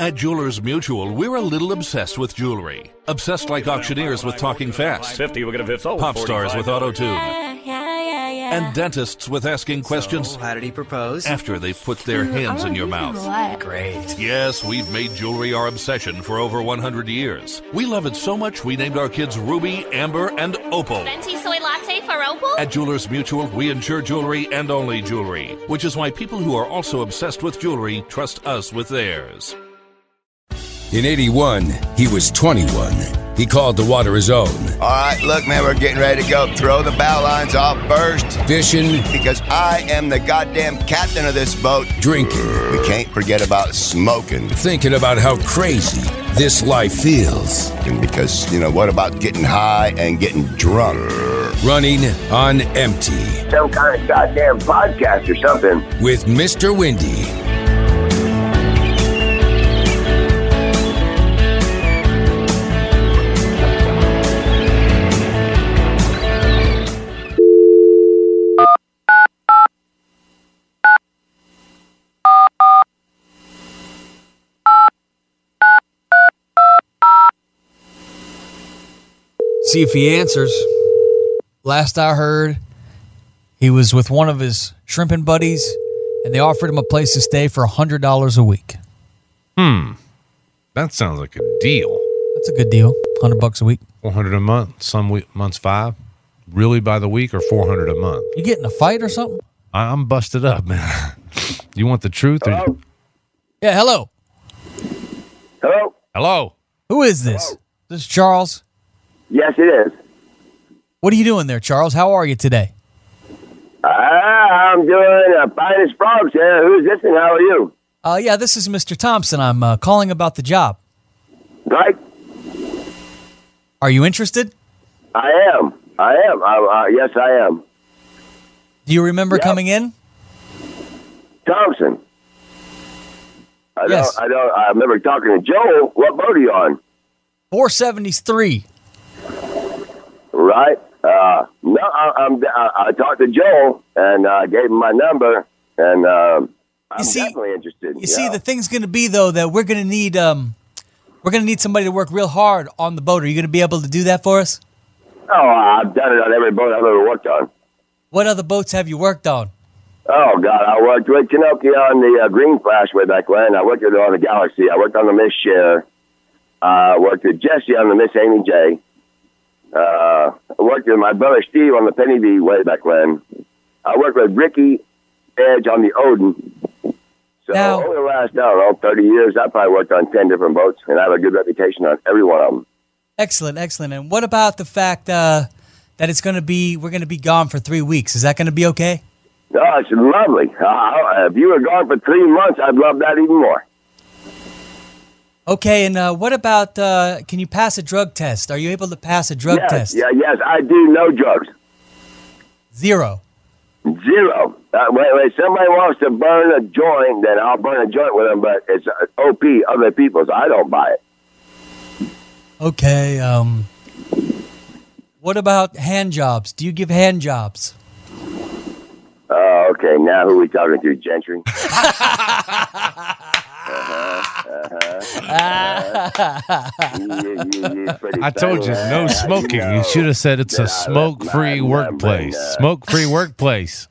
At Jewelers Mutual, we're a little obsessed with jewelry. Obsessed like auctioneers with talking fast, 50, we're going to 50. pop stars with auto tune, Yeah, yeah, yeah, yeah. and dentists with asking questions So, how did he propose? after they've put their hands in your mouth. Great. Yes, we've made jewelry our obsession for over 100 years. We love it so much we named our kids Ruby, Amber, and Opal. Venti soy latte for Opal? At Jewelers Mutual, we insure jewelry and only jewelry, which is why people who are also obsessed with jewelry trust us with theirs. In 81, he was 21. He called the water his own. All right, look, man, we're getting ready to go. Throw the bow lines off first Fishing, because I am the goddamn captain of this boat. drinking, We can't forget about smoking thinking about how crazy this life feels. because, you know, what about getting high and getting drunk? Running on empty Some kind of goddamn podcast or something. with Mr. Windy. See if he answers. Last I heard, he was with one of his shrimping buddies, and they offered him a place to stay for hundred dollars a week. Hmm. That sounds like a deal. That's a good deal. Hundred bucks a week. 400 a month. Some week, months five. Really by the week or 400 a month? You getting a fight or something? I, I'm busted up, man. you want the truth? Or, Yeah. Hello. Hello? hello. Who is this? This is Charles. Yes, it is. What are you doing there, Charles? How are you today? Ah, I'm doing a finest frogs here. Who's this and how are you? Uh, yeah, this is Mr. Thompson. I'm uh, calling about the job. Right? Are you interested? I am. I am. I, uh, yes, I am. Do you remember Yeah. coming in? Thompson. I Yes. don't, I don't, I remember talking to Joe. What boat are you on? 473. Right? Uh, no, I, I'm, I, I talked to Joe and uh, gave him my number, and um, I'm see- definitely interested. You see, the thing's going to be though that we're going to need um, we're going to need somebody to work real hard on the boat. Are you going to be able to do that for us? oh, I've done it on every boat I've ever worked on. What other boats have you worked on? Oh God, I worked with Kanoki on the uh, Green Flash way back when. I worked with her on the Galaxy. I worked on the Miss Share. Uh, I worked with Jesse on the Miss Amy J. Uh, I worked with my brother Steve on the Penny B way back when. I worked with Ricky Edge on the Odin. So Now- over the last, I don't know, 30 years, I probably worked on 10 different boats, and I have a good reputation on every one of them. Excellent, excellent. And what about the fact uh, that it's going to be we're going to be gone for three weeks? Is that going to be okay? No, it's lovely. Uh, if you were gone for three months, I'd love that even more. Okay. And uh, what about uh, can you pass a drug test? Are you able to pass a drug yes, test? yeah, yes, I do no drugs. Zero. Zero. Uh, wait, wait. Somebody wants to burn a joint, then I'll burn a joint with them. But it's uh, OP, other people's. So I don't buy it. Okay. Um, what about hand jobs? Do you give hand jobs? Oh, okay. Now who are we talking to, Gentry? Pretty I told you, no smoking. You should have said it's that I a left smoke free workplace. Smoke free workplace.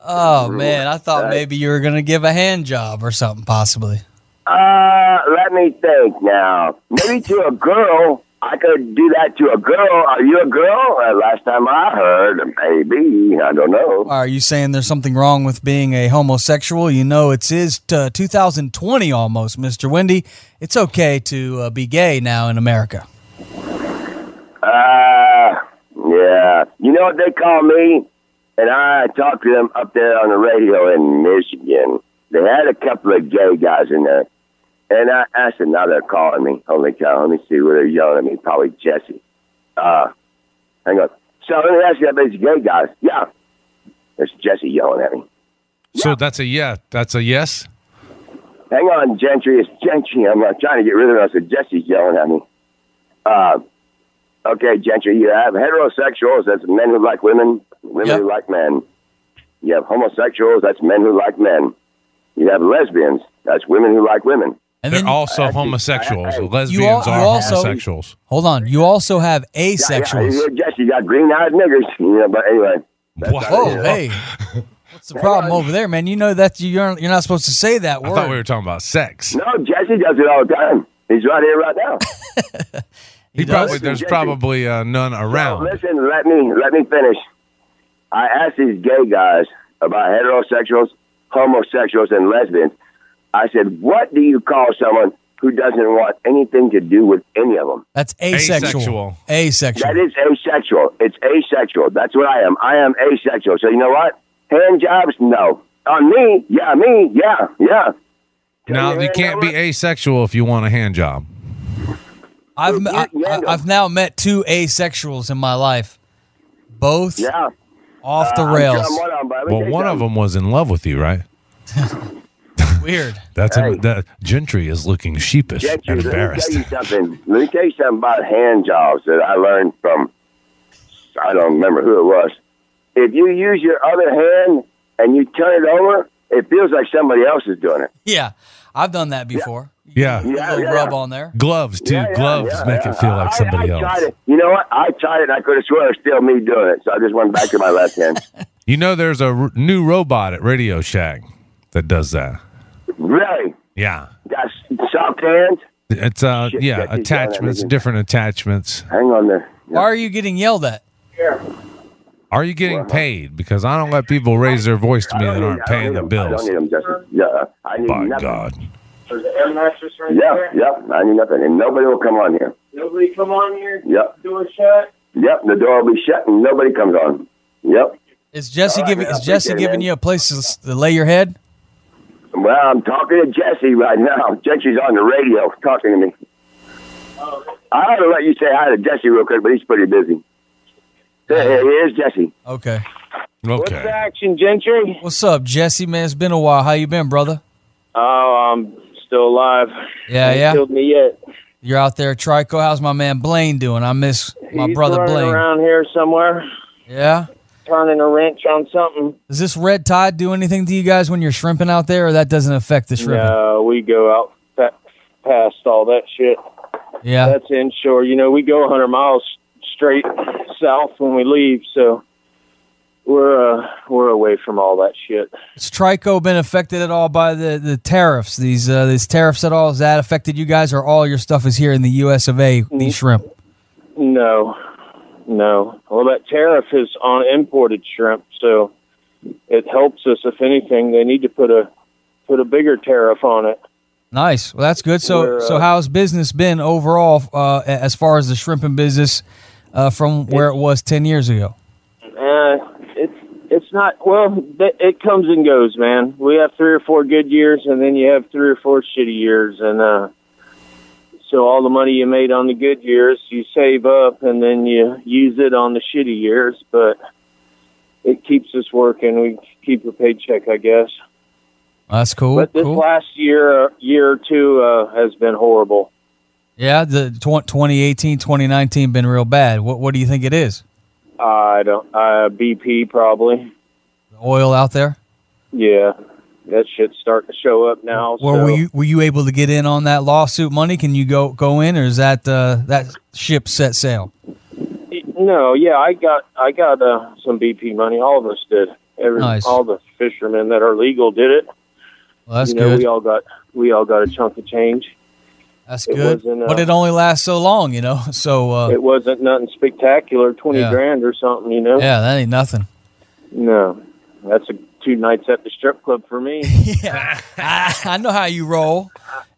Oh man, I thought maybe you were going to give a hand job or something, possibly. Uh, let me think now. Maybe to a girl, I could do that to a girl. Are you a girl? Uh, last time I heard, maybe. I don't know. Are you saying there's something wrong with being a homosexual? You know, it's is uh, 2020 almost, Mr. Wendy. It's okay to uh, be gay now in America. Uh, yeah. You know what they call me? And I talked to them up there on the radio in Michigan. They had a couple of gay guys in there. And I asked them, now they're calling me. Holy cow, let me see where they're yelling at me. Probably Jesse. Uh, hang on. So let me ask you about these gay guys. Yeah. There's Jesse yelling at me. So that's a yeah. That's a yes. Hang on, Gentry. It's Gentry. I'm uh, trying to get rid of it. I said, Jesse's yelling at me. Uh, okay, Gentry, you have heterosexuals, that's men who like women, women Yep. who like men. You have homosexuals, that's men who like men. You have lesbians, that's women who like women. And They're then also Actually, homosexuals. I- I- Lesbians You al- you are also- homosexuals. hold on, you also have Yeah, asexuals. yeah, yeah, Jesse got green eyed niggers. You know, but anyway. that's Wow. not Whoa, it. hey, what's the problem over there, man? You know that you're you're not supposed to say that I thought we were talking about sex. No, Jesse does it all the time. He's right here right now. He does? probably there's Jesse. probably uh, none Now, around. listen, let me let me finish. I asked these gay guys about heterosexuals, homosexuals, and lesbians. I said, "What do you call someone who doesn't want anything to do with any of them?" That's asexual. Asexual. Asexual. That is asexual. It's asexual. That's what I am. I am asexual. So you know what? Hand jobs? No. On me? Yeah, me? Yeah, yeah. Now you can't be asexual if you want a hand job. I've I, I, I've now met two asexuals in my life, both Yeah. off the Uh, rails. telling one of 'em, but Well, one of them was in love with you, right? Weird. That's Hey. that Gentry is looking sheepish Gentry, and let me embarrassed. tell you something. Let me tell you something about hand jobs that I learned from. I don't remember who it was. If you use your other hand and you turn it over, it feels like somebody else is doing it. Yeah, I've done that before. Yeah. A little Yeah, rub on there. Gloves too. Yeah, yeah, Gloves yeah, make yeah. it feel like somebody I, else. Tried it. You know what? I tried it. I could have sworn it was still me doing it, so I just went back to my left hand. You know, there's a r- new robot at Radio Shack that does that. Really? Yeah. Got soft hands? It's uh Shit, yeah that's attachments, different attachments. Hang on there. Why are you getting yelled at? Are you getting paid? Because I don't let people raise their voice to me that aren't I don't paying need the 'em. I bills. don't need them, Justin. Yeah, I need By nothing. God. There's an air mattress right Yeah, there. yeah, I need nothing, and nobody will come on here. Nobody come on here. Yep, Door shut. yep. The door will be shut, and nobody comes on. Yep. Is Jesse All right, giving man, is Jesse appreciate it, giving man. you a place to, s- to lay your head? Well, I'm talking to Jesse right now. Jesse's on the radio talking to me. I ought to let you say hi to Jesse real quick, but he's pretty busy. Hey, hey, here's Jesse. Okay. What's the action, Gentry? What's up, Jesse? Man, it's been a while. How you been, brother? Oh, I'm still alive. Yeah, Ain't yeah. Killed me yet. You're out there, Trico. How's my man Blaine doing? I miss my He's brother Blaine. around here somewhere, Yeah. Turning a wrench on something. Does this red tide do anything to you guys when you're shrimping out there, or that doesn't affect the shrimping? No, we go out past all that shit. Yeah. That's inshore. You know, we go 100 miles straight south when we leave, so we're uh, we're away from all that shit. Has Trico been affected at all by the, the tariffs? These uh, these tariffs at all? Has that affected you guys, or all your stuff is here in the U.S. of A. These shrimp. No, no. Well, that tariff is on imported shrimp, so it helps us. If anything, they need to put a put a bigger tariff on it. Nice. Well, that's good. So We're, so uh, how's business been overall uh, as far as the shrimping business uh, from where it was ten years ago? Uh, it's it's not well. It comes and goes, man. We have three or four good years, and then you have three or four shitty years, and uh, so all the money you made on the good years, you save up, and then you use it on the shitty years. But it keeps us working. We keep a paycheck, I guess. That's cool. But this cool. last year, uh, year or two, uh, has been horrible. yeah, the tw- 2018, 2019 been real bad. What what do you think it is? I don't. Uh, BP probably. The oil out there? Yeah, that shit's starting to show up now. Well, so. were you were you able to get in on that lawsuit money? Can you go go in, or is that uh, that ship set sail? No, yeah, I got I got uh, some BP money. All of us did. Every Nice. all the fishermen that are legal did it. Well, that's you know, good. we all got we all got a chunk of change. That's it good. uh, but it only lasts so long, you know. So uh, It wasn't nothing spectacular, twenty Yeah. grand or something. You know, yeah, that ain't nothing. no, that's a two nights at the strip club for me. yeah, I, I know how you roll,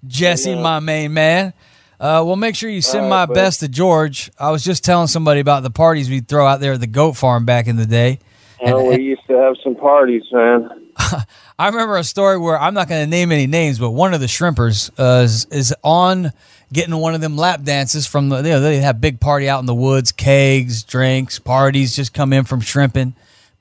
Jesse, my main man. Uh, well, make sure you send All my right, bud. best to George. I was just telling somebody about the parties we throw out there at the goat farm back in the day. oh, we used to have some parties, man. I remember a story where I'm not going to name any names, but one of the shrimpers uh, is, is on getting one of them lap dances from the. You know, they have big party out in the woods, kegs, drinks, parties just come in from shrimping.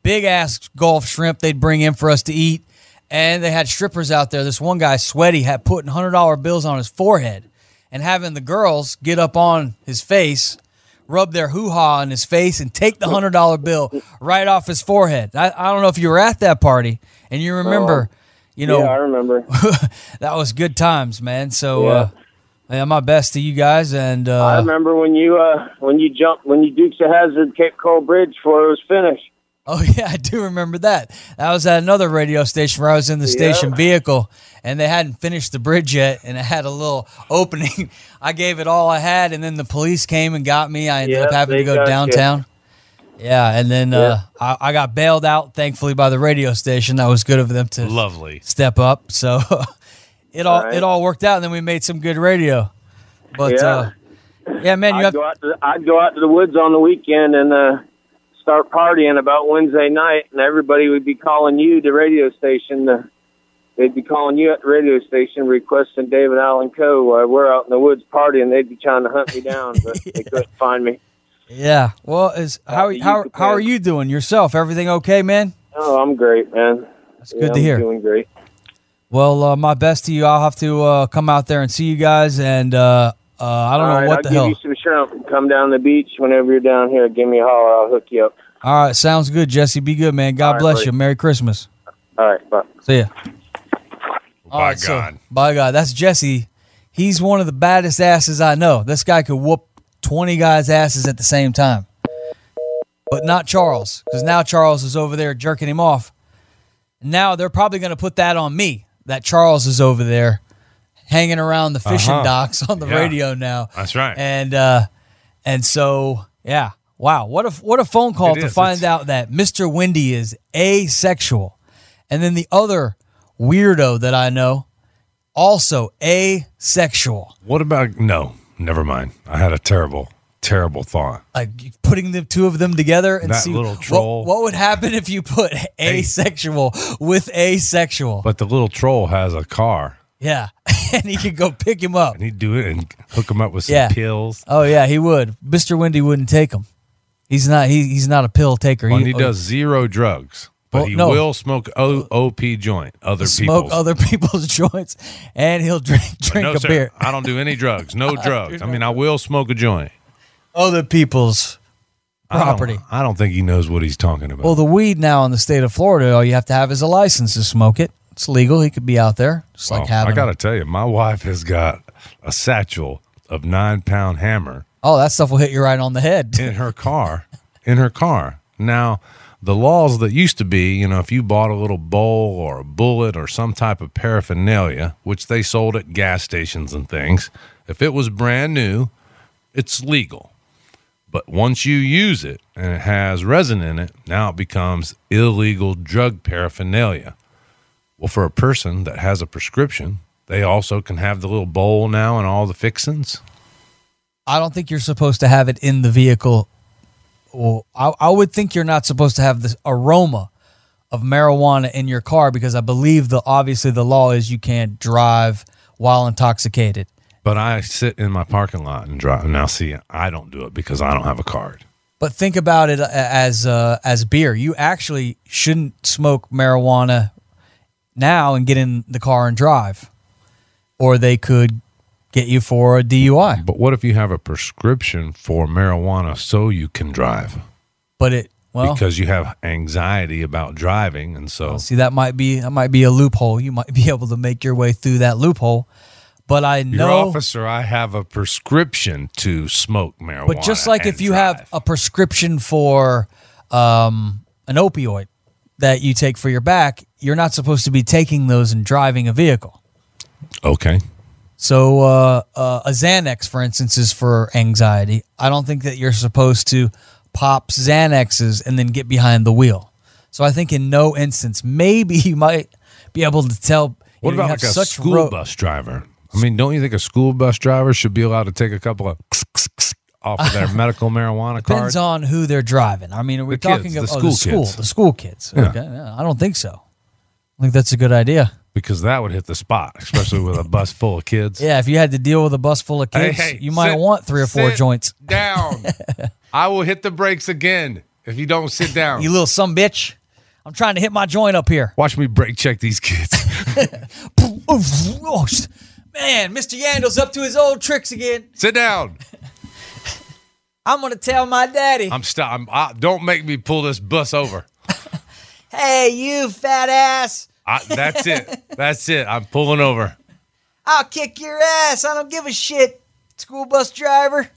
Big ass Gulf shrimp they'd bring in for us to eat, and they had strippers out there. This one guy, sweaty, had putting hundred dollar bills on his forehead, and having the girls get up on his face rub their hoo ha on his face and take the hundred dollar bill right off his forehead. I, I don't know if you were at that party and you remember, You know, yeah, I remember. that was good times, man. So, uh, yeah, my best to you guys. And uh, I remember when you uh when you jumped when you Dukes of Hazzard Cape Coral Bridge before it was finished. Oh yeah, I do remember that. That was at another radio station where I was in the station vehicle, and they hadn't finished the bridge yet, and it had a little opening. I gave it all I had, and then the police came and got me. I ended Yeah, up having to go got you. downtown. Yeah, and then uh, I, I got bailed out, thankfully, by the radio station. That was good of them to Lovely. step up. So it all All right. it all worked out, and then we made some good radio. But Yeah. uh, yeah, man, you I'd have go out to I'd go out to the woods on the weekend and uh start partying about Wednesday night, and everybody would be calling you, the radio station. Uh, they'd be calling you at the radio station requesting David Allan Coe. While we're out in the woods partying. They'd be trying to hunt me down, but they couldn't find me. yeah. Well, is how you how how are you doing yourself? Everything okay, man? Oh, I'm great, man. That's Yeah, good to I'm hear. Doing great. Well, uh, my best to you. I'll have to uh, come out there and see you guys, and uh, uh, I don't All know right, what I'll the give hell. You some. Come down the beach whenever you're down here. Give me a holler. I'll hook you up. All right, sounds good, Jesse. Be good, man. God All right, bless buddy. you. Merry Christmas. All right, bye. See ya. By All right, so- God. by God, that's Jesse. He's one of the baddest asses I know. This guy could whoop twenty guys' asses at the same time, but not Charles, because now Charles is over there jerking him off. Now they're probably going to put that on me. That Charles is over there hanging around the fishing Uh-huh. docks on the Yeah. radio now. That's right. And uh, and so yeah, wow, what a what a phone call It to is. find It's- out that Mr. Windy is asexual, and then the other weirdo that I know also asexual. What about no? Never mind. I had a terrible, terrible thought. Like putting the two of them together and That see little what- troll. What, would happen if you put asexual with asexual? But the little troll has a car, yeah, and he could go pick him up. and he'd do it and hook him up with some Yeah. pills. Oh yeah, he would. Mr. Windy wouldn't take him. He's not. He, he's not a pill taker. Well, and he does zero drugs, but Well, he no. will smoke o- OP joint, other smoke people's. other people's joints, and he'll drink drink no, a sir, beer. I don't do any drugs. No drugs. I mean, I will smoke a joint. Other people's I don't- property. I don't think he knows what he's talking about. Well, the weed now in the state of Florida, all you have to have is a license to smoke it. It's legal. He could be out there, just like having. I got to tell you, my wife has got a satchel of nine pound hammer oh, that stuff will hit you right on the head. in her car. In her car. Now, the laws that used to be, you know, if you bought a little bowl or a bullet or some type of paraphernalia, which they sold at gas stations and things, if it was brand new, it's legal. But once you use it and it has resin in it, now it becomes illegal drug paraphernalia. Well, for a person that has a prescription, they also can have the little bowl now and all the fixins. I don't think you're supposed to have it in the vehicle. Well, I, I would think you're not supposed to have the aroma of marijuana in your car because I believe the obviously the law is you can't drive while intoxicated. But I sit in my parking lot and drive. Now, see, I don't do it because I don't have a card. But think about it as uh, as beer. You actually shouldn't smoke marijuana now and get in the car and drive, or they could get you for a DUI. But what if you have a prescription for marijuana so you can drive? But it well, because you have anxiety about driving, and so see that might be that might be a loophole. You might be able to make your way through that loophole. But I your know, officer, I have a prescription to smoke marijuana. but just like if you drive. have a prescription for um, an opioid that you take for your back, you're not supposed to be taking those and driving a vehicle. okay, So uh, uh, a Xanax, for instance, is for anxiety. I don't think that you're supposed to pop Xanaxes and then get behind the wheel. So I think in no instance, maybe you might be able to tell. what know, about like a school ro- bus driver? I mean, don't you think a school bus driver should be allowed to take a couple of off of their medical marijuana card? Depends on who they're driving. I mean, are we The kids, talking the about oh, school the school, kids. the school kids? Yeah. Okay, yeah, I don't think so. I think that's a good idea. because that would hit the spot, especially with a bus full of kids. Yeah, if you had to deal with a bus full of kids, hey, you might sit- want three or four sit joints. Down. I will hit the brakes again if you don't sit down. You little some bitch. I'm trying to hit my joint up here. Watch me brake check these kids. Man, Mr. Yandel's up to his old tricks again. sit down. I'm gonna tell my daddy. I'm stop. I'm, I, don't make me pull this bus over. hey, you fat ass. I, that's it. That's it. I'm pulling over. I'll kick your ass. I don't give a shit, school bus driver.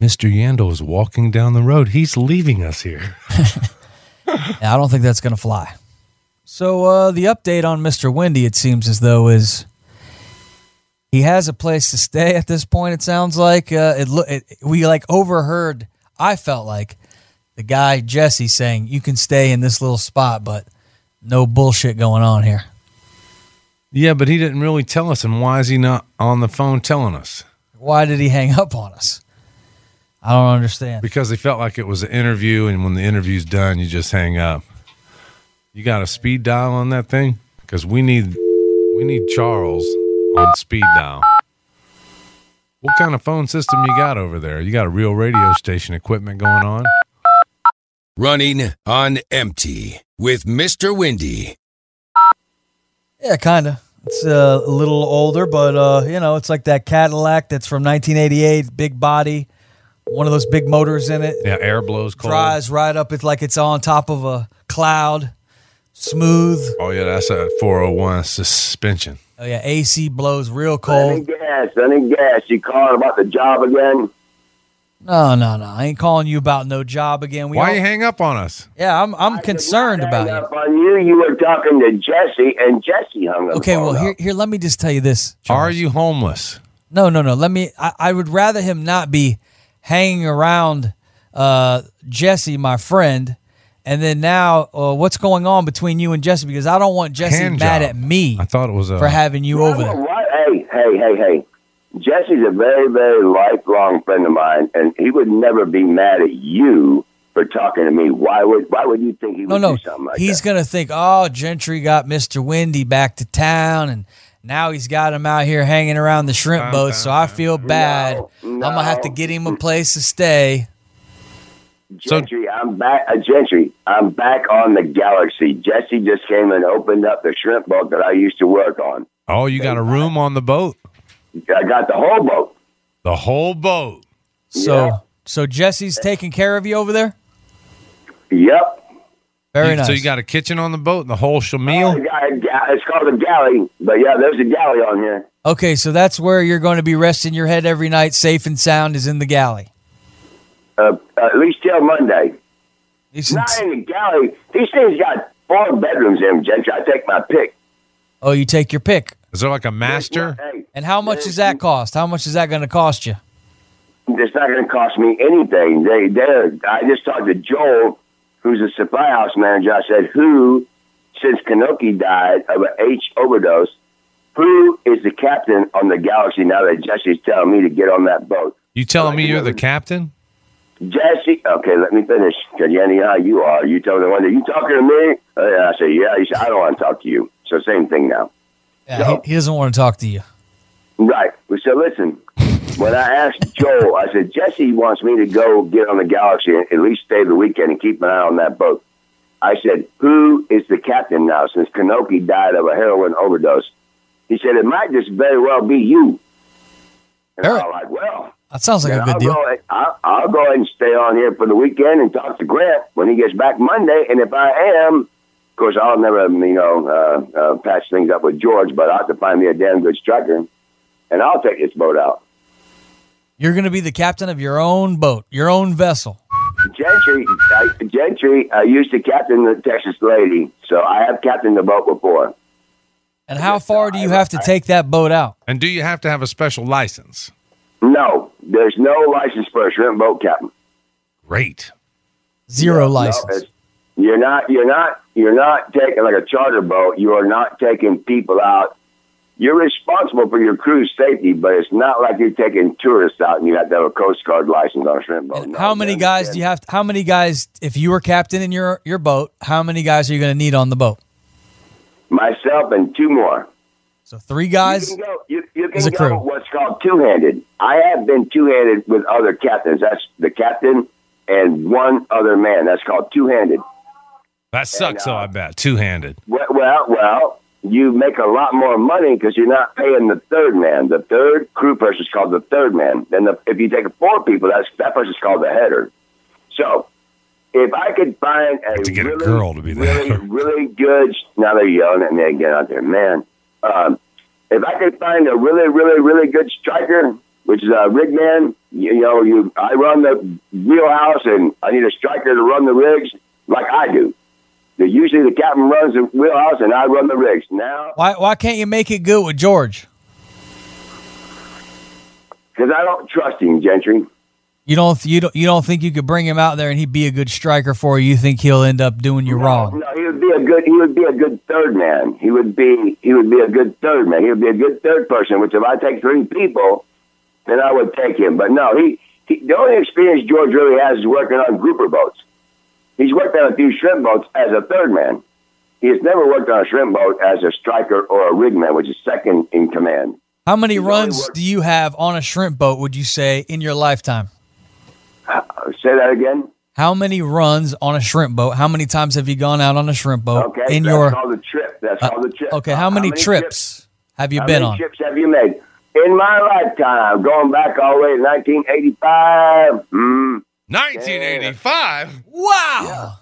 Mr. Yandel is walking down the road. He's leaving us here. Yeah, I don't think that's going to fly. So uh, the update on Mr. Wendy, it seems as though is he has a place to stay at this point. It sounds like uh, it, lo- it. We like overheard. I felt like the guy Jesse saying you can stay in this little spot, but no bullshit going on here. Yeah, but he didn't really tell us. And why is he not on the phone telling us? Why did he hang up on us? I don't understand. Because he felt like it was an interview, and when the interview's done, you just hang up. You got a speed dial on that thing? Because we need we need Charles on speed dial. What kind of phone system you got over there? You got a real radio station equipment going on? Running on empty with Mr. Windy. Yeah, kind of. It's uh, a little older, but uh, you know, it's like that Cadillac that's from 1988, big body, one of those big motors in it. Yeah, air blows cold. Drives right up. It's like it's on top of a cloud, smooth. Oh yeah, that's a 401 suspension. Oh yeah, AC blows real cold. Running gas, running gas. You calling about the job again? No, no, no. I ain't calling you about no job again. We Why all- you hang up on us? yeah, I'm I'm concerned about Hang you. up on you. You were talking to Jesse, and Jesse hung up. Okay, well here here let me just tell you this. Are you homeless? No, no, no. Let me. I, I would rather him not be hanging around uh, Jesse, my friend, and then now uh, what's going on between you and Jesse? Because I don't want Jesse Hand mad job. at me I thought it was a for having you over there. What? Hey, hey, hey, hey. Jesse's a very, very lifelong friend of mine, and he would never be mad at you for talking to me. Why would Why would you think he No, would no. do something like that? he's that? gonna think, oh, Gentry got Mister Windy back to town, and now he's got him out here hanging around the shrimp Dun, boat. So I feel bad. No, I'm gonna have to get him a place to stay. So- Gentry, I'm back. Uh, Gentry, I'm back on the Galaxy. Jesse just came and opened up the shrimp boat that I used to work on. Oh, you got a room on the boat? I got the whole boat. The whole boat. So, Yeah. so Jesse's taking care of you over there. Yep. Very You- nice. So you got a kitchen on the boat and the whole shamil? we got a ga- It's called a galley, but yeah, there's a galley on here. Okay, so that's where you're going to be resting your head every night, safe and sound, is in the galley. Uh, at least till Monday. You should- Not in the galley. These things got four bedrooms in them, Gentry. I take my pick. oh, you take your pick. Is there like a master? Hey, And how much does that cost? How much is that going to cost you? it's not going to cost me anything. They, they. I just talked to Joel, who's a supply house manager. I said, "Who, since Kanoki died of an H overdose, who is the captain on the Galaxy now that Jesse's telling me to get on that boat?" You telling me you're the captain? Jesse, okay, let me finish. Because you know how you are. You told the one that you talking to me. Uh, I said, "Yeah." He said, "I don't want to talk to you." So same thing now. Yeah, he, he doesn't want to talk to you. Right. So listen, when I asked Joel, I said, Jesse wants me to go get on the Galaxy and at least stay the weekend and keep an eye on that boat. I said, who is the captain now since Kanoki died of a heroin overdose? He said, it might just very well be you. And right. I'm like, well, That sounds like a good I'll, deal. Go ahead, I'll, I'll go ahead and stay on here for the weekend and talk to Grant when he gets back Monday. And if I am, course, I'll never, you know, uh, uh, patch things up with George, but I'll have to find me a damn good striker, and I'll take this boat out. You're going to be the captain of your own boat, your own vessel. Gentry, I, Gentry, I used to captain the Texas Lady, so I have captained the boat before. And how far do you have to take that boat out? And do you have to have a special license? No, there's no license for a shrimp boat captain. Great. Zero No, license. it's- you're not. You're not. You're not taking like a charter boat. You are not taking people out. You're responsible for your crew's safety, but it's not like you're taking tourists out and you have to have a Coast Guard license on a shrimp boat. No, how many guys do you have? how many guys, if you were captain in your your boat, how many guys are you going to need on the boat? Myself and two more. So three guys. You can go, you, you can crew. what's called two-handed. I have been two-handed with other captains. That's the captain and one other man. That's called two-handed. That sucks, though, uh, I bet. Two handed. Well, well, well, you make a lot more money because you're not paying the third man. The third crew person is called the third man. Then the, if you take four people, that's that person's called the header. So if I could find a To get a really, girl to be there. really, really good. Now they're yelling at me again out there, man. Um, if I could find a really, really, really good striker, which is a rig man, you, you know, you I run the wheelhouse and I need a striker to run the rigs like I do. Usually the captain runs the wheelhouse and I run the rigs. Now, Why why can't you make it good with George? because I don't trust him, Gentry. You don't you don't you don't think you could bring him out there and he'd be a good striker for you? You think he'll end up doing you wrong? No, he would be a good. He would be a good third man. He would be. He would be a good third man. He would be a good third person. Which if I take three people, then I would take him. But no, he. he the only experience George really has is working on grouper boats. He's worked on a few shrimp boats as a third man. He has never worked on a shrimp boat as a striker or a rig man, which is second in command. How many only runs do you have on a shrimp boat? Would you say in your lifetime? Uh, say that again. How many runs on a shrimp boat? How many times have you gone out on a shrimp boat Okay, in that's your? called a trip. That's uh, called a trip. okay, how many, trips have you How been many on? trips have you made? In my lifetime, going back all the way to 1985, mm, 1985. Wow.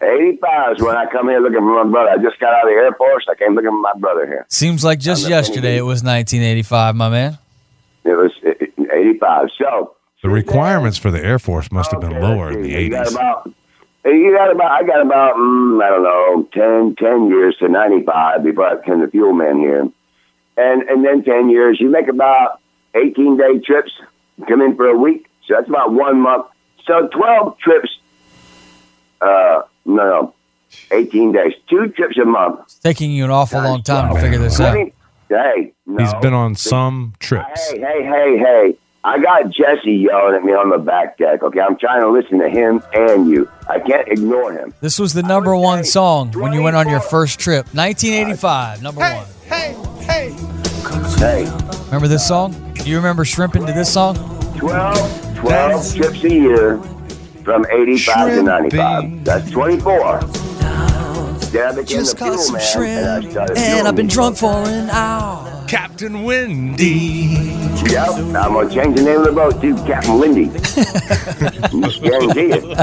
85 is when I come here looking for my brother. I just got out of the Air Force. I came looking for my brother here. Seems like just yesterday it was 1985, my man. It was uh, 85. So The requirements for the Air Force must have been Okay, lower in the see. You got 80s. about, you got about, I got about, mm, I don't know, 10, 10 years to 95 before I became the fuel man here. And, and then 10 years, you make about 18 day trips, come in for a week. So that's about one month. So 12 trips, uh, no, no, 18 days, two trips a month. It's taking you an awful long time to figure this out. Hey, no. He's been on some trips. Hey, hey, hey, hey. I got Jesse yelling at me on the back deck, okay? I'm trying to listen to him and you. I can't ignore him. This was the number would one say song when you went on your first trip. 1985, number one. Hey, hey, hey, Remember this song? Do you remember shrimping to this song? 12, 12 trips a year from 85 to 95. That's 24. Then I became Just the fuel caught some man, shrimp, and, I started and fueling I've been drunk for an hour. Captain Wendy. Yep, I'm going to change the name of the boat to Captain Windy. Guarantee it.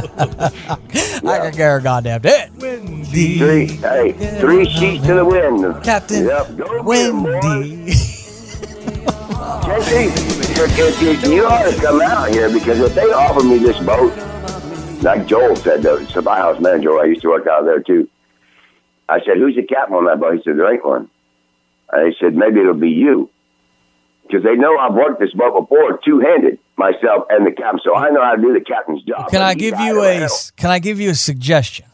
I can care goddamn it. Three, hey, three sheets to the wind. Captain Yep, go get 'em, boys. Wendy. JC, if, if you, you ought to come out here because if they offer me this boat, like Joel said, the supply house manager, I used to work out there too. I said, "Who's the captain on that boat?" He said, "There ain't one." And he said, "Maybe it'll be you." Because they know I've worked this boat before, two-handed, myself and the captain, so I know how to do the captain's job. Can I give you a can I give you a suggestion?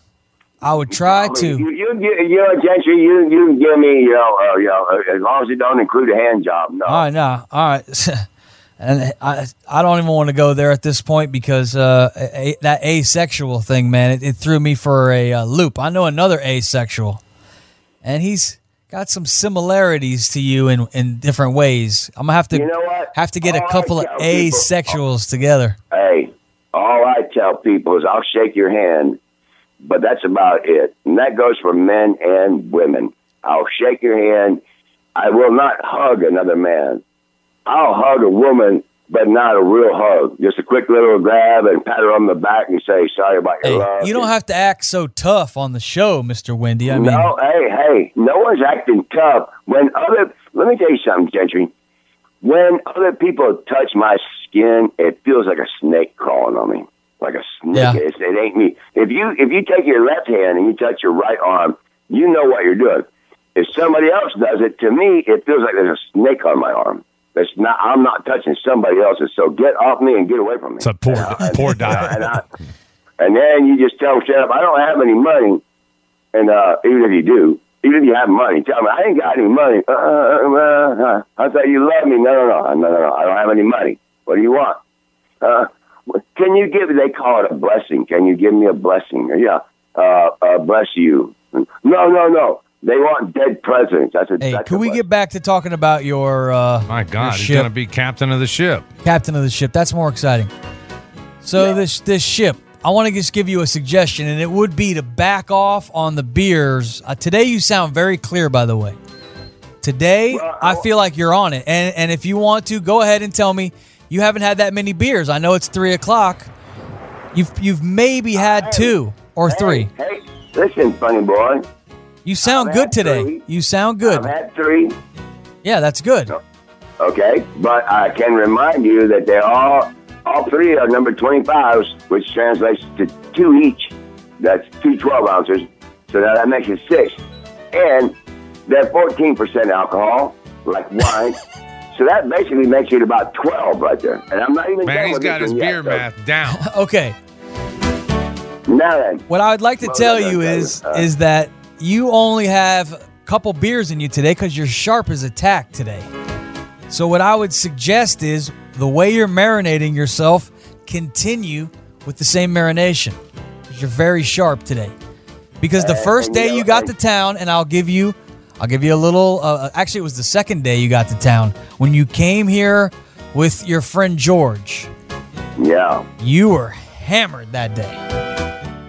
I would try I mean, to. You, you, you, know, Gentry, you, you can give me, you know, uh, you know, as long as it don't include a hand job. No. All right, now, all right. And I, I don't even want to go there at this point because uh, a, that asexual thing, man, it, it threw me for a uh, loop. I know another asexual, and he's got some similarities to you in, in different ways. I'm gonna have to You know have to get a All I couple of tell people- asexuals together. Hey, all I tell people is I'll shake your hand, but that's about it. And that goes for men and women. I'll shake your hand. I will not hug another man. I'll hug a woman, but not a real hug. Just a quick little grab and pat her on the back and say sorry about your Hey, love. you don't have to act so tough on the show, Mister Wendy. I mean, no, hey, hey, no one's acting tough. When other, let me tell you something, Gentry. When other people touch my skin, it feels like a snake crawling on me, like a snake. Yeah. It's, it ain't me. If you if you take your left hand and you touch your right arm, you know what you're doing. If somebody else does it, to me, it feels like there's a snake on my arm. That's not. I'm not touching somebody else's. So get off me and get away from me. It's a poor, And- poor and, diet. I, and then you just tell them, shut up. I don't have any money. And uh, even if you do, even if you have money, tell me, I ain't got any money. Uh, uh, uh, I thought you loved me. No, no, no, no, no, no. I don't have any money. What do you want? Uh, can you give, they call it a blessing. Can you give me a blessing? Yeah, uh, uh, bless you. No, no, no. They want dead presidents. That's a, hey, that's could a we blessing. get back to talking about your uh, My your God, he's ship? going to be captain of the ship. captain of the ship. That's more exciting. So this this ship, I want to just give you a suggestion, and it would be to back off on the beers. Uh, today, you sound very clear, by the way. Today, Well, I I- feel like you're on it, and and if you want to, go ahead and tell me you haven't had that many beers. I know it's three o'clock. You've you've maybe had two or three. Hey, listen, funny boy. You sound I've good today. three. You sound good. I've had three. Yeah, that's good. Okay, but I can remind you that they're all all three are number 25s, which translates to two each. That's two 12 ounces. So now that makes it six. And they're 14% alcohol, like wine. so that basically makes it about 12 right there. And I'm not even Man, done he's with got this his one beer yet, so- math down. Okay. Now then, What I would like to Well, tell no, you no, no, is uh, is that you only have a couple beers in you today because you're sharp as a tack today. So what I would suggest is the way you're marinating yourself, continue with the same marination. You're very sharp today. Because the Uh, first day you got to town, and I'll give you, I'll give you a little. Uh, actually, it was the second day you got to town when you came here with your friend George. yeah. You were hammered that day.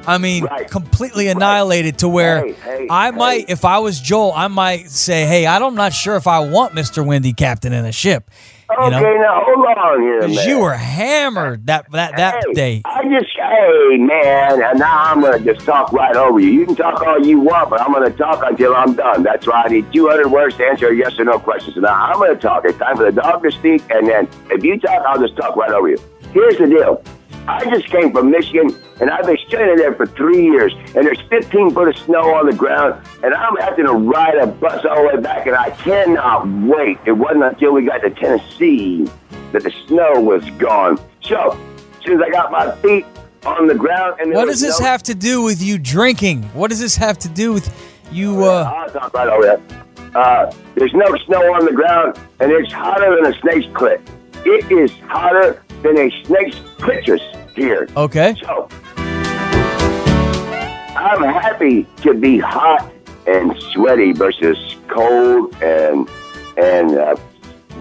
I mean, Right. completely annihilated to where Hey, hey, I hey. might, if I was Joel, I might say, "Hey, I don't- I'm not sure if I want Mr. Windy captain in a ship." You Okay, know, now hold on here, man. you were hammered that that that day. I just, hey, man, and now I'm going to just talk right over you. You can talk all you want, but I'm going to talk until I'm done. That's why I need 200 words to answer a yes or no question. So now I'm going to talk. It's time for the dog to speak, and then if you talk, I'll just talk right over you. Here's the deal. I just came from Michigan, and I've been stranded there for three years, and there's 15 foot of snow on the ground, and I'm having to ride a bus all the way back, and I cannot wait. It wasn't until we got to Tennessee that the snow was gone. So, as soon as I got my feet on the ground, and What does this no- have to do with you drinking? What does this have to do with you? Uh, I'll talk right over that. Uh, there's no snow on the ground, and it's hotter than a snake's clit. It is hotter than a snake's clitoris here. okay, So, I'm happy to be hot and sweaty versus cold and and uh,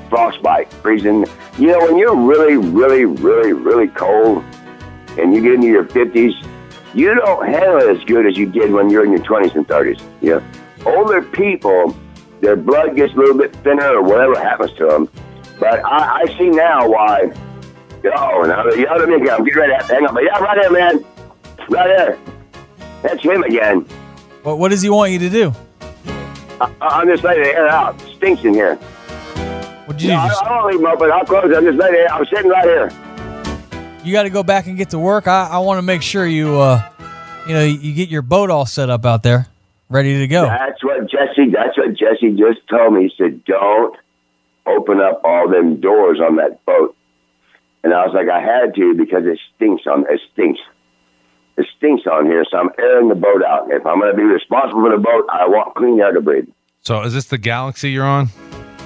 frostbite, freezing. You know, when you're really, really, really, really cold and you get into your 50s, you don't handle it as good as you did when you're in your 20s and 30s. You know, older people, their blood gets a little bit thinner or whatever happens to them. But I, I see now why. Oh, now the other me I'm getting ready to hang up. But yeah, right there, man. Right there. That's him again. what what does he want you to do? I, I'm just letting the air out. Stinks in here. What you No, do? I, Just- I don't leave him open. I'll close it. I'm just letting it. I'm sitting right here. you got to go back and get to work. I, I want to make sure you, uh, you know, you get your boat all set up out there, ready to go. That's what Jesse. That's what Jesse just told me. He said, "Don't open up all them doors on that boat." And I was like, "I had to because it stinks on. It stinks. It stinks on here. So I'm airing the boat out. If I'm going to be responsible for the boat, I want clean air to breathe." So is this the Galaxy you're on?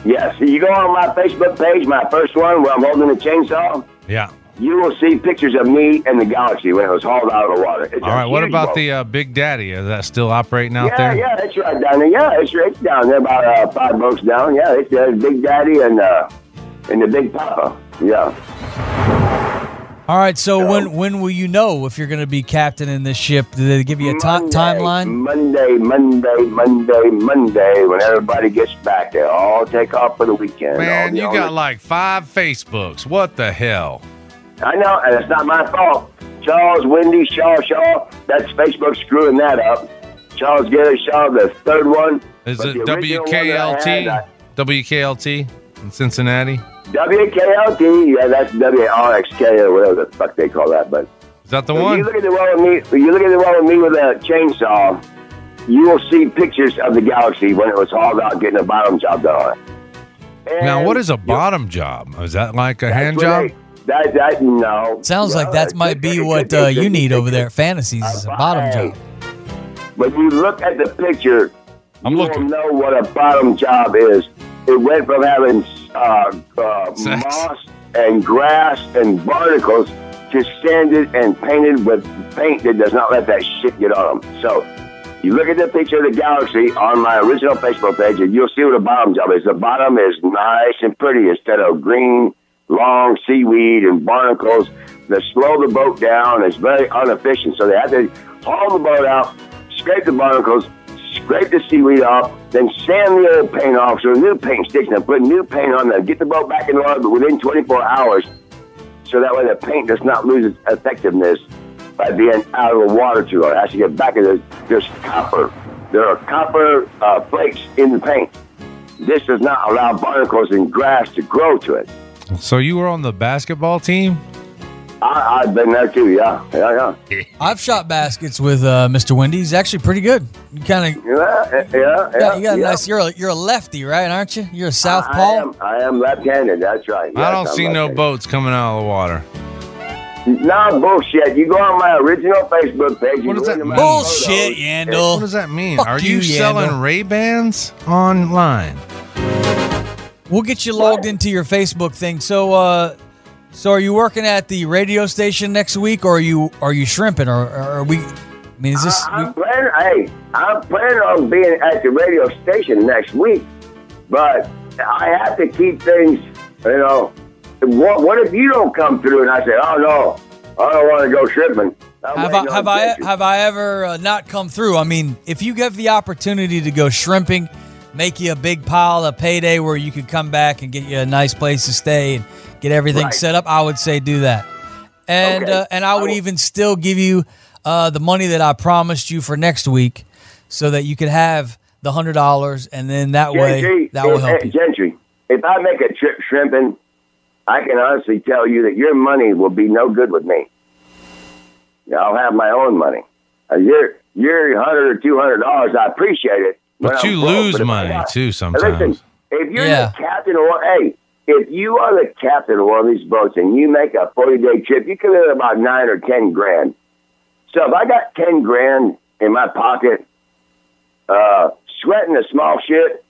Yes. you go on my Facebook page, my first one, where I'm holding the chainsaw. Yeah. You will see pictures of me and the Galaxy when it was hauled out of the water. It's All a right. What about boat. the uh, Big Daddy? Is that still operating out yeah, there? yeah, yeah, it's right down there. Yeah, it's, right down there, about uh, five boats down. Yeah, it's uh, Big Daddy and uh, and the Big Papa. Yeah. All right. So So- when when will you know if you're going to be captain in this ship? Did they give you a ti- Monday, timeline? Monday, Monday, Monday, Monday. When everybody gets back, they all take off for the weekend. Man, the you owners- got like five Facebooks. What the hell? I know, and it's not my fault. Charles Wendy Shaw Shaw. That's Facebook screwing that up. Charles Gary Shaw, the third one. Is But it the original one that I WKLT? had, I- WKLT in Cincinnati? WKLT, yeah, that's WRXK or whatever the fuck they call that. But Is that the one you look at the one with me, you look at the one with me with a chainsaw, you will see pictures of the Galaxy when it was hauled out getting a bottom job done. on it. Now, what is a you- bottom job? Is that like a that's hand job? they- That that no. Sounds like that might be what uh, you need over there at Fantasies is a bottom job. When you look at the picture, I'm you looking. will know what a bottom job is. It went from having uh, uh, moss and grass and barnacles to sanded and painted with paint that does not let that shit get on them. So you look at the picture of the galaxy on my original Facebook page, and you'll see what a bottom job is. The bottom is nice and pretty instead of green, long seaweed and barnacles that slow the boat down. It's very inefficient. So they have to haul the boat out, scrape the barnacles, scrape the seaweed off, then sand the old paint off so new paint sticks and put new paint on there. Get the boat back in order within 24 hours so that way the paint does not lose its effectiveness by being out of the water too long. It has to get back into this there's copper. There are copper uh, flakes in the paint. This does not allow barnacles and grass to grow to it. So you were on the basketball team? I, I've been there too. Yeah, yeah, yeah. I've shot baskets with uh, Mr. Wendy. He's actually pretty good. You kind of Yeah, yeah, yeah. yeah, you got a yeah. nice. You're a, you're a lefty, right? Aren't you? You're a southpaw. am, I am left-handed. That's right. I don't I'm see no left-handed. boats coming out of the water. No bullshit. You go on my original Facebook page. What does that mean? Bullshit, photos, Yandel. What does that mean? Fuck Are you, you, selling Yandel. Ray Bans online? We'll get you logged into your Facebook thing. So, uh, so are you working at the radio station next week, or are you are you shrimping, or, or are we? I mean, is this? I, I'm planning. Hey, I'm planning on being at the radio station next week, but I have to keep things. You know, what, what if you don't come through and I say, "Oh no, I don't want to go shrimping"? I'm have I have I have I ever uh, not come through? I mean, if you give the opportunity to go shrimping, make you a big pile of payday where you could come back and get you a nice place to stay and get everything Right. set up, I would say do that. And Okay. uh, and I would I even still give you uh, the money that I promised you for next week, so that you could have the hundred dollars, and then that way that will help you. Gentry, if I make a trip shrimping, I can honestly tell you that your money will be no good with me. I'll have my own money. Uh, your your hundred or two hundred dollars, I appreciate it. when But I'm you broke, lose but money too sometimes. Listen, if you're Yeah. the captain of one, hey, if you are the captain of one of these boats and you make a forty day trip, you can live about nine or ten grand. So if I got ten grand in my pocket, uh, sweating a small shit,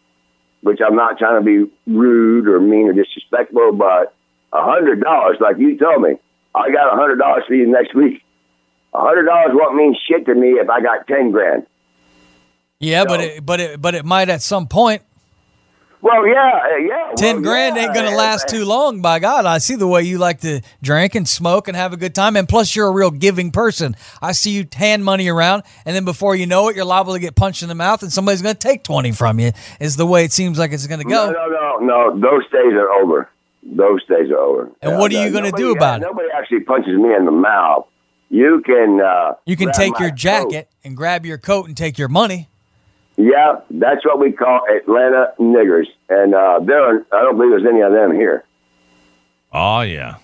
which I'm not trying to be rude or mean or disrespectful, but a hundred dollars, like you told me, I got a hundred dollars for you next week. A hundred dollars won't mean shit to me if I got ten grand. Yeah, but it, but it, but it might at some point. Well, yeah, uh, yeah. Ten well, grand yeah, ain't gonna uh, last too long. By God, I see the way you like to drink and smoke and have a good time, and plus you're a real giving person. I see you hand money around, and then before you know it, you're liable to get punched in the mouth, and somebody's gonna take twenty from you. Is the way it seems like it's gonna go. no, no, no. Those days are over. Those days are over. And what are you gonna nobody- do about it? Nobody actually punches me in the mouth. You can. Uh, You can take your coat. jacket and grab your coat and take your money. Yeah, that's what we call Atlanta niggers, and uh, there are. I don't believe there's any of them here. oh yeah.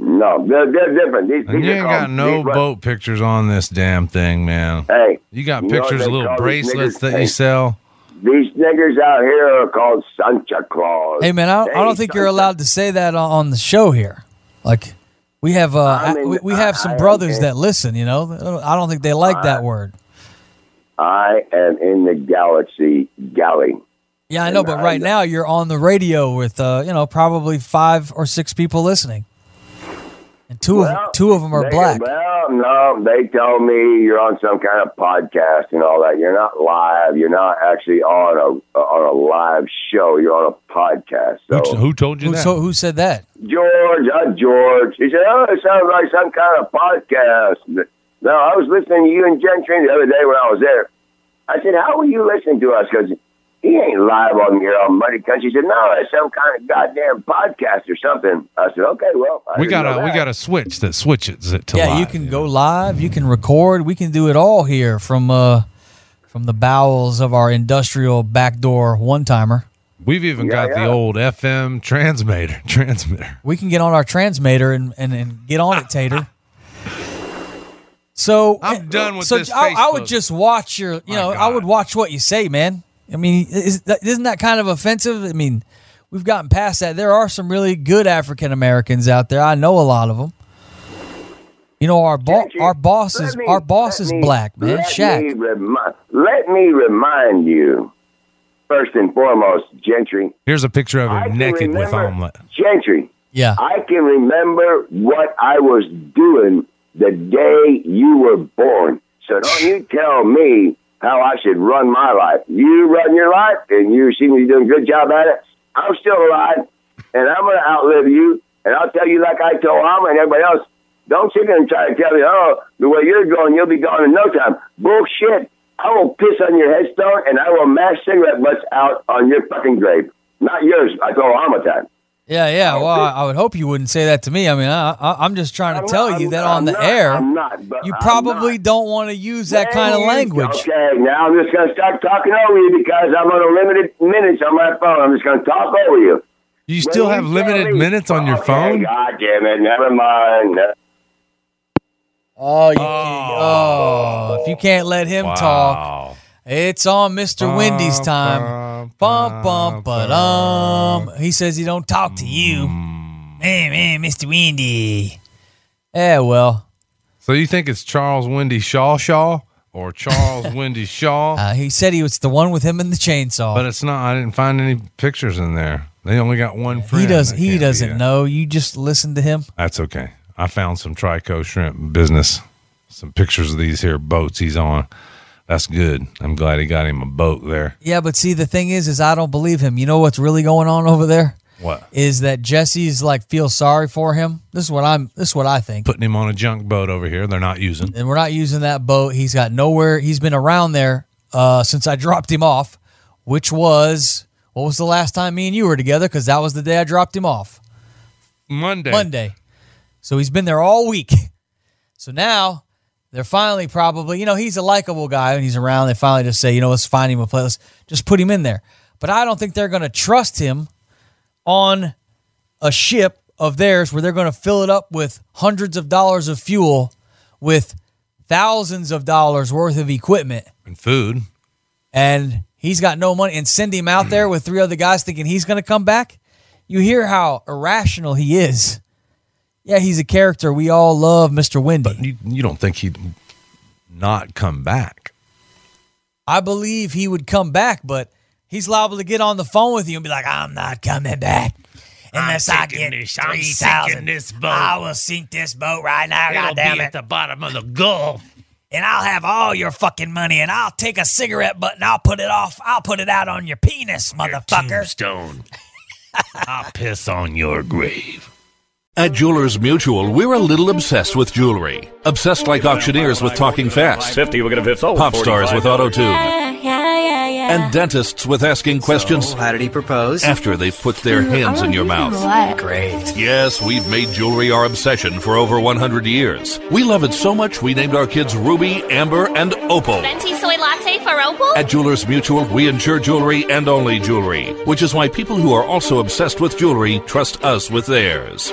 No, they're, they're different. These, And these you ain't got no these- boat pictures on this damn thing, man. Hey, You got You pictures of little bracelets that Hey. you sell. these niggers out here are called Santa Claus. Hey man, I, I don't think you're allowed to say that on, on the show here. Like we have uh I mean, we, we have some I- I brothers that listen. You know, I don't think they like that word. I am in the galaxy galley. Yeah, I know, but right now you're on the radio with uh, you know, probably five or six people listening. And two Well, of two of them are they- black. Well, no, they told me you're on some kind of podcast and all that. You're not live. You're not actually on a on a live show. You're on a podcast. Who, who told you Who, that? so, who said that? George, uh, George, he said, "Oh, it sounds like some kind of podcast." No, I was listening to you and Gentry the other day when I was there. I said, "How were you listening to us?" Because he ain't live on your on Muddy Country. He said, "No, it's some kind of goddamn podcast or something." I said, "Okay, well, I we got a we got a switch that switches it to yeah, live, you can go live, you can record, we can do it all here from uh from the bowels of our industrial backdoor one timer. We've even Yeah, got the old FM transmitter transmitter. We can get on our transmitter and, and, and get on it, Tater. So I'm eh, done with so this I, I would just watch your, you My know, I would watch what you say, man. I mean, is that, isn't that kind of offensive? I mean, we've gotten past that. There are some really good African Americans out there. I know a lot of them. You know, our bo- Gentry, our boss is me- our boss is me- black, man. Let Shaq. Me remi- let me remind you, first and foremost, Gentry. Here's a picture of him naked with remember- omelet. Gentry, Yeah. I can remember what I was doing the day you were born. So don't you tell me how I should run my life. You run your life, and you seem to be doing a good job at it. I'm still alive, and I'm going to outlive you. And I'll tell you, like I told Alma and everybody else, don't sit there and try to tell me, oh, the way you're going, you'll be gone in no time. Bullshit. I will piss on your headstone, and I will mash cigarette butts out on your fucking grave. Not yours. I told Alma time. Yeah, yeah. Oh, well, I I would hope you wouldn't say that to me. I mean, I, I, I'm just trying to I'm tell not- you I'm- that on I'm the not- air, I'm not, but you I'm probably not. don't want to use that kind of language. Okay, now I'm just going to start talking over you because I'm on a limited minutes on my phone. I'm just going to talk over you. You still When have you limited me- minutes on your Okay, phone? God damn it! Never mind. Oh, you oh. oh. if you can't let him talk, Wow. It's on Mr. Wendy's time. Bum bum but um. He says he don't talk to you. Hey man, Mr. Wendy. Yeah, well, So you think it's Charles Wendy Shaw Shaw or Charles Wendy Shaw? uh, he said he was the one with him in the chainsaw. But it's not. I didn't find any pictures in there. They only got one friend. he does. That He can't be doesn't know. You just listen to him. That's okay. I found some Trico shrimp business. Some pictures of these here boats he's on. That's good. I'm glad he got him a boat there. Yeah, but see, the thing is, is I don't believe him. You know what's really going on over there? What? Is that Jesse's like feels sorry for him? This is what I'm. This is what I think. Putting him on a junk boat over here. They're not using. and we're not using that boat. He's got nowhere. He's been around there uh, since I dropped him off, which was what was the last time me and you were together? Because that was the day I dropped him off, Monday. Monday. So he's been there all week. So now they're finally probably, you know, he's a likable guy and he's around. They finally just say, you know, let's find him a place. Let's just put him in there. But I don't think they're going to trust him on a ship of theirs where they're going to fill it up with hundreds of dollars of fuel with thousands of dollars worth of equipment And food. and he's got no money and send him out there with three other guys thinking he's going to come back you hear how irrational he is yeah he's a character we all love mr wendy You, you don't think he'd not come back? i believe he would come back but he's liable to get on the phone with you and be like i'm not coming back unless i get this, 3000 i will sink this boat right now God damn it! at the bottom of the Gulf. and I'll have all your fucking money, and I'll take a cigarette butt and I'll put it off. I'll put it out on your penis, motherfucker. Tombstone. I'll piss on your grave. At Jewelers Mutual, we're a little obsessed with jewelry. Obsessed like auctioneers with talking fast, 50, we're going to sold. pop stars with auto tune, Yeah, yeah, yeah, yeah. and dentists with asking questions How did he propose? after they've put their hands in your mouth. What? Great. Yes, we've made jewelry our obsession for over 100 years. We love it so much we named our kids Ruby, Amber, and Opal. Venti soy latte for Opal? At Jewelers Mutual, we insure jewelry and only jewelry, which is why people who are also obsessed with jewelry trust us with theirs.